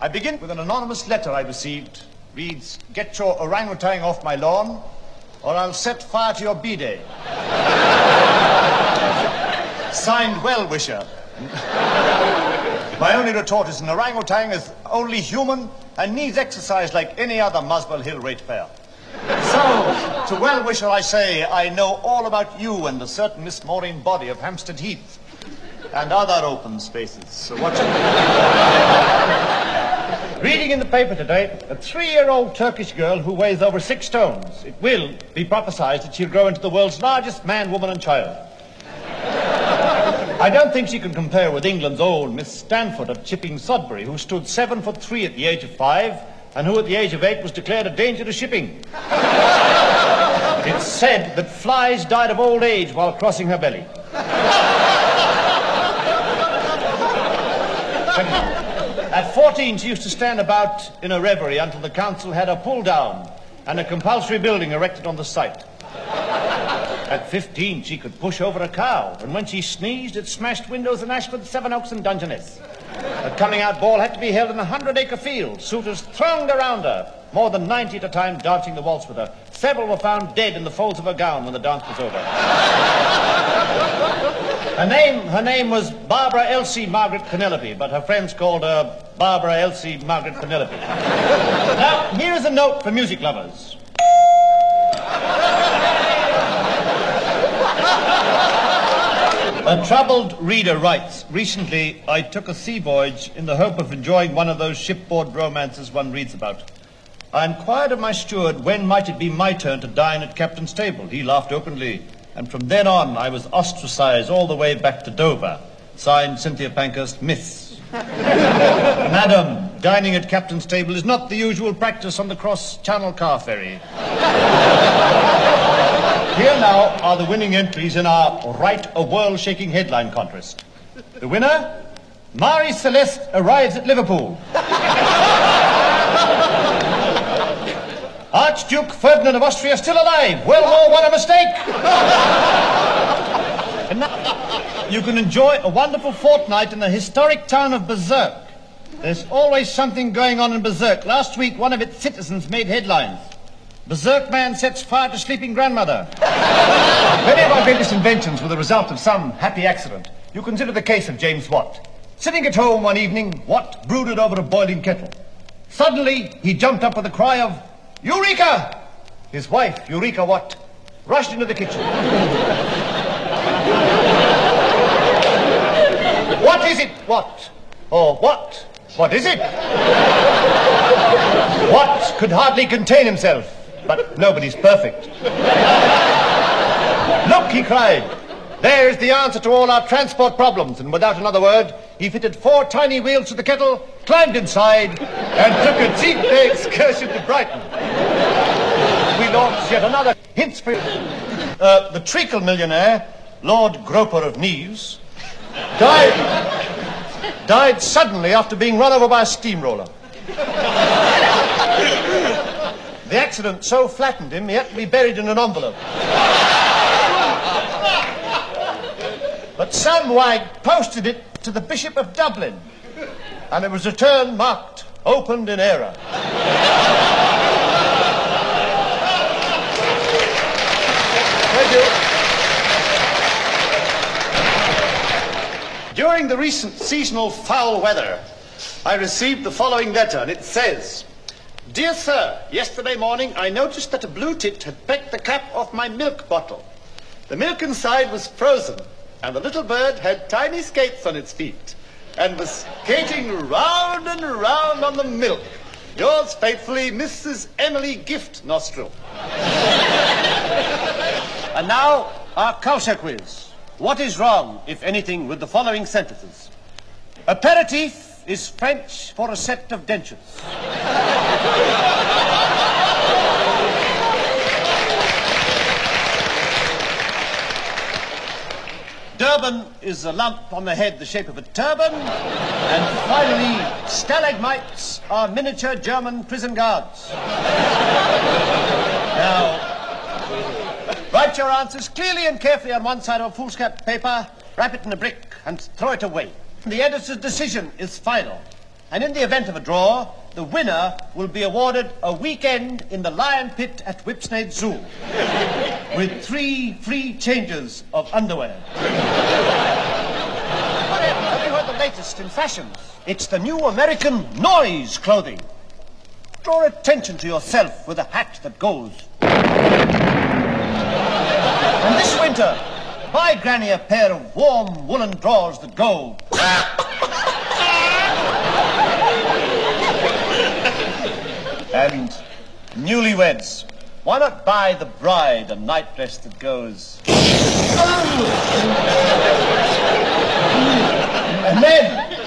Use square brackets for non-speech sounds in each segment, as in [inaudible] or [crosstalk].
I begin with an anonymous letter I received. Reads, get your orangutan off my lawn, or I'll set fire to your bidet. [laughs] Signed, well-wisher. [laughs] my only retort is an orangutan is only human and needs exercise like any other Muswell Hill ratepayer. So, to well-wisher I say, I know all about you and a certain Miss Maureen Body of Hampstead Heath and other open spaces. So watch it. [laughs] Reading in the paper today, a three-year-old Turkish girl who weighs over six stones. It will be prophesied that she'll grow into the world's largest man, woman, and child. I don't think she can compare with England's own Miss Stanford of Chipping Sodbury, who stood seven foot three at the age of five, and who at the age of eight was declared a danger to shipping. [laughs] it's said that flies died of old age while crossing her belly. At 14, she used to stand about in a reverie until the council had a pull down and a compulsory building erected on the site. At 15, she could push over a cow, and when she sneezed, it smashed windows in Ashford, Sevenoaks, and Dungeness. The coming out ball had to be held in a hundred acre field. Suitors thronged around her, more than 90 at a time dancing the waltz with her. Several were found dead in the folds of her gown when the dance was over. Her name, her name was Barbara Elsie Margaret Penelope, but her friends called her Barbara Elsie Margaret Penelope. [laughs] now, here is a note for music lovers. A troubled reader writes, Recently I took a sea voyage in the hope of enjoying one of those shipboard romances one reads about. I inquired of my steward when might it be my turn to dine at Captain's table. He laughed openly, and from then on I was ostracized all the way back to Dover. Signed Cynthia Pankhurst, Miss. [laughs] Madam, dining at Captain's table is not the usual practice on the cross channel car ferry. Here now are the winning entries in our Write a World Shaking Headline Contest. The winner, Marie Celeste arrives at Liverpool. Archduke Ferdinand of Austria still alive. More what a mistake. [laughs] and now you can enjoy a wonderful fortnight in the historic town of Berserk. There's always something going on in Berserk. Last week, one of its citizens made headlines. Berserk man sets fire to sleeping grandmother. [laughs] Many of our greatest inventions were the result of some happy accident. You consider the case of James Watt. Sitting at home one evening, Watt brooded over a boiling kettle. Suddenly, he jumped up with a cry of, Eureka! His wife, Eureka Watt, rushed into the kitchen. what is it, Watt? Oh, what? What is it? Watt could hardly contain himself. But nobody's perfect. Look, he cried. There's the answer to all our transport problems. And without another word, he fitted four tiny wheels to the kettle, climbed inside, and took a cheap day excursion to Brighton. We launched yet another hints for uh, the treacle millionaire, Lord Groper of Neves, died, died suddenly after being run over by a steamroller. The accident so flattened him, he had to be buried in an envelope. but some wag posted it to the Bishop of Dublin, and it was returned marked opened in error. Thank you. During the recent seasonal foul weather, I received the following letter, and it says, Dear sir, yesterday morning I noticed that a blue tit had pecked the cap off my milk bottle. The milk inside was frozen, and the little bird had tiny skates on its feet, and was skating round and round on the milk. Yours faithfully, Mrs. Emily Gift Nostril. and now, our culture quiz. What is wrong, if anything, with the following sentences? Aperitif is French for a set of dentures. Durban is a lump on the head the shape of a turban. And finally, stalagmites are miniature German prison guards. now, write your answers clearly and carefully on one side of foolscap paper, wrap it in a brick, and throw it away. The editor's decision is final. And in the event of a draw, the winner will be awarded a weekend in the Lion Pit at Whipsnade Zoo with three free changes of underwear. Have you heard the latest in fashions? It's the new American noise clothing. Draw attention to yourself with a hat that goes. And this winter, buy Granny a pair of warm woolen drawers that go. And newlyweds, why not buy the bride a nightdress that goes? and then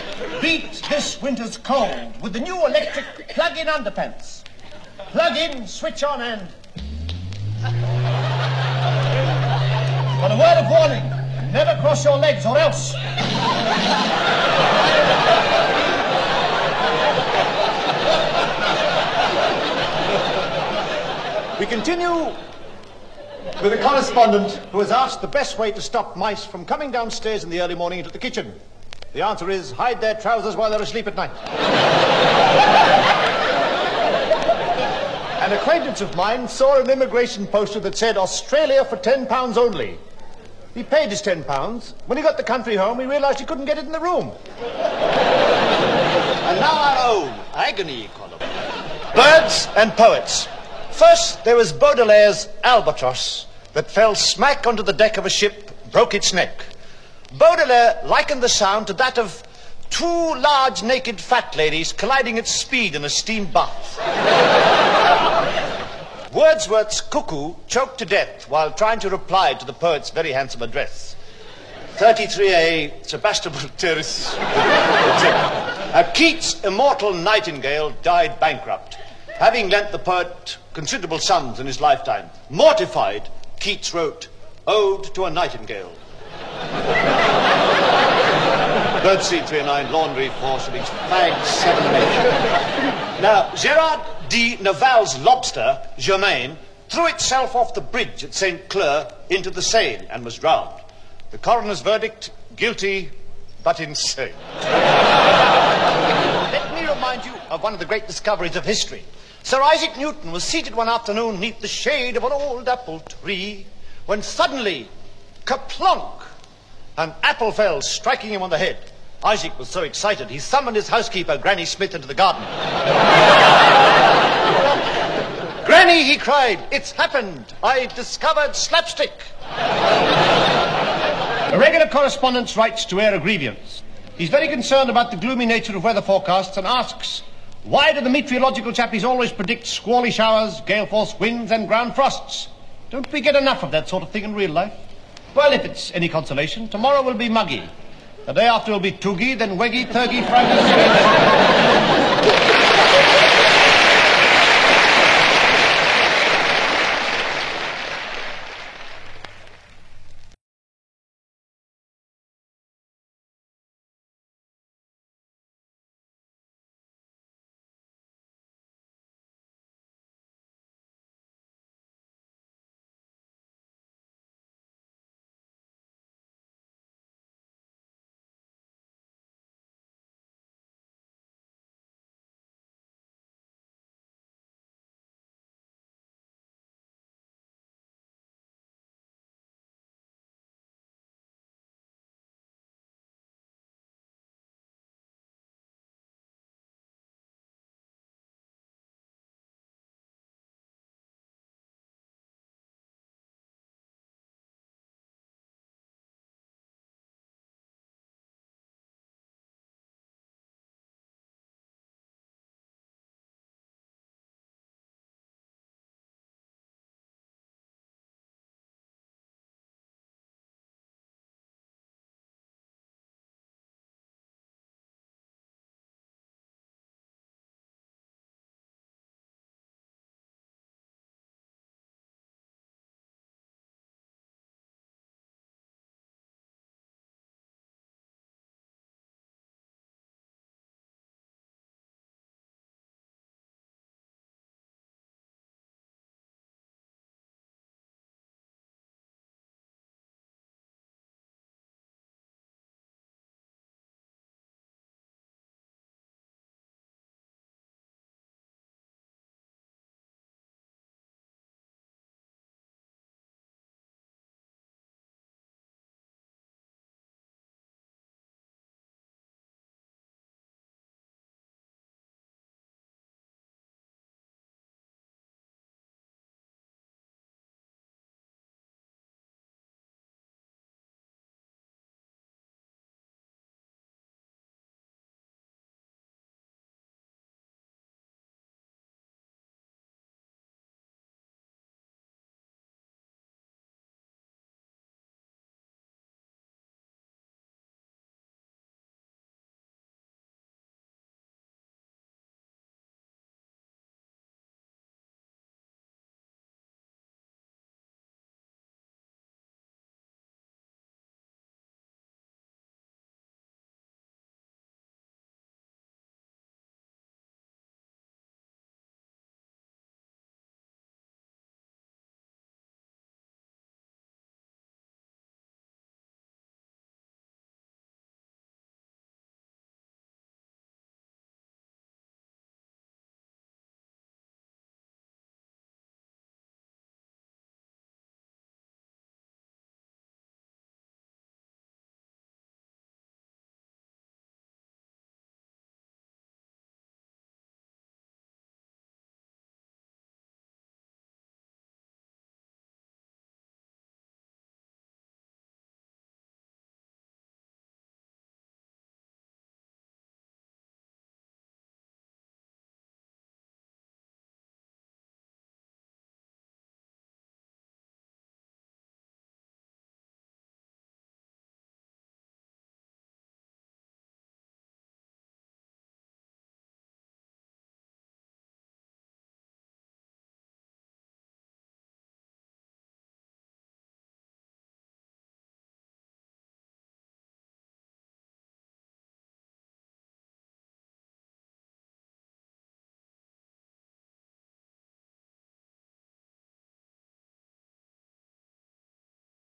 beat this winter's cold with the new electric plug-in underpants. Plug in, switch on, and. But a word of warning: never cross your legs, or else. We continue with a correspondent who has asked the best way to stop mice from coming downstairs in the early morning into the kitchen. The answer is hide their trousers while they're asleep at night. An acquaintance of mine saw an immigration poster that said Australia for £10 only. He paid his £10. When he got the country home, he realized he couldn't get it in the room. and now our own agony column. Birds and poets. First, there was Baudelaire's Albatross that fell smack onto the deck of a ship, broke its neck. Baudelaire likened the sound to that of two large naked fat ladies colliding at speed in a steam bath. [laughs] Wordsworth's cuckoo choked to death while trying to reply to the poet's very handsome address. 33A, Sebastopol [laughs] Terrace. uh, Keats' immortal nightingale died bankrupt, having lent the poet considerable sums in his lifetime. Mortified, Keats wrote, Ode to a Nightingale. [laughs] Birdseed 39, laundry 4 shillings, fag 7 and 8. Now, Gerard de Nerval's lobster, Germain, threw itself off the bridge at St. Clair into the Seine and was drowned. The coroner's verdict, guilty but insane. [laughs] Let me remind you of one of the great discoveries of history. Sir Isaac Newton was seated one afternoon neath the shade of an old apple tree when suddenly, kaplonk, an apple fell, striking him on the head. Isaac was so excited, he summoned his housekeeper, Granny Smith, into the garden. [laughs] Granny, he cried, it's happened. I discovered slapstick. A regular correspondent writes to air a grievance. He's very concerned about the gloomy nature of weather forecasts and asks, why do the meteorological chappies always predict squally showers, gale force winds, and ground frosts? Don't we get enough of that sort of thing in real life? Well, if it's any consolation, tomorrow will be muggy. The day after will be toogie, then weggy, turkey, fraggy,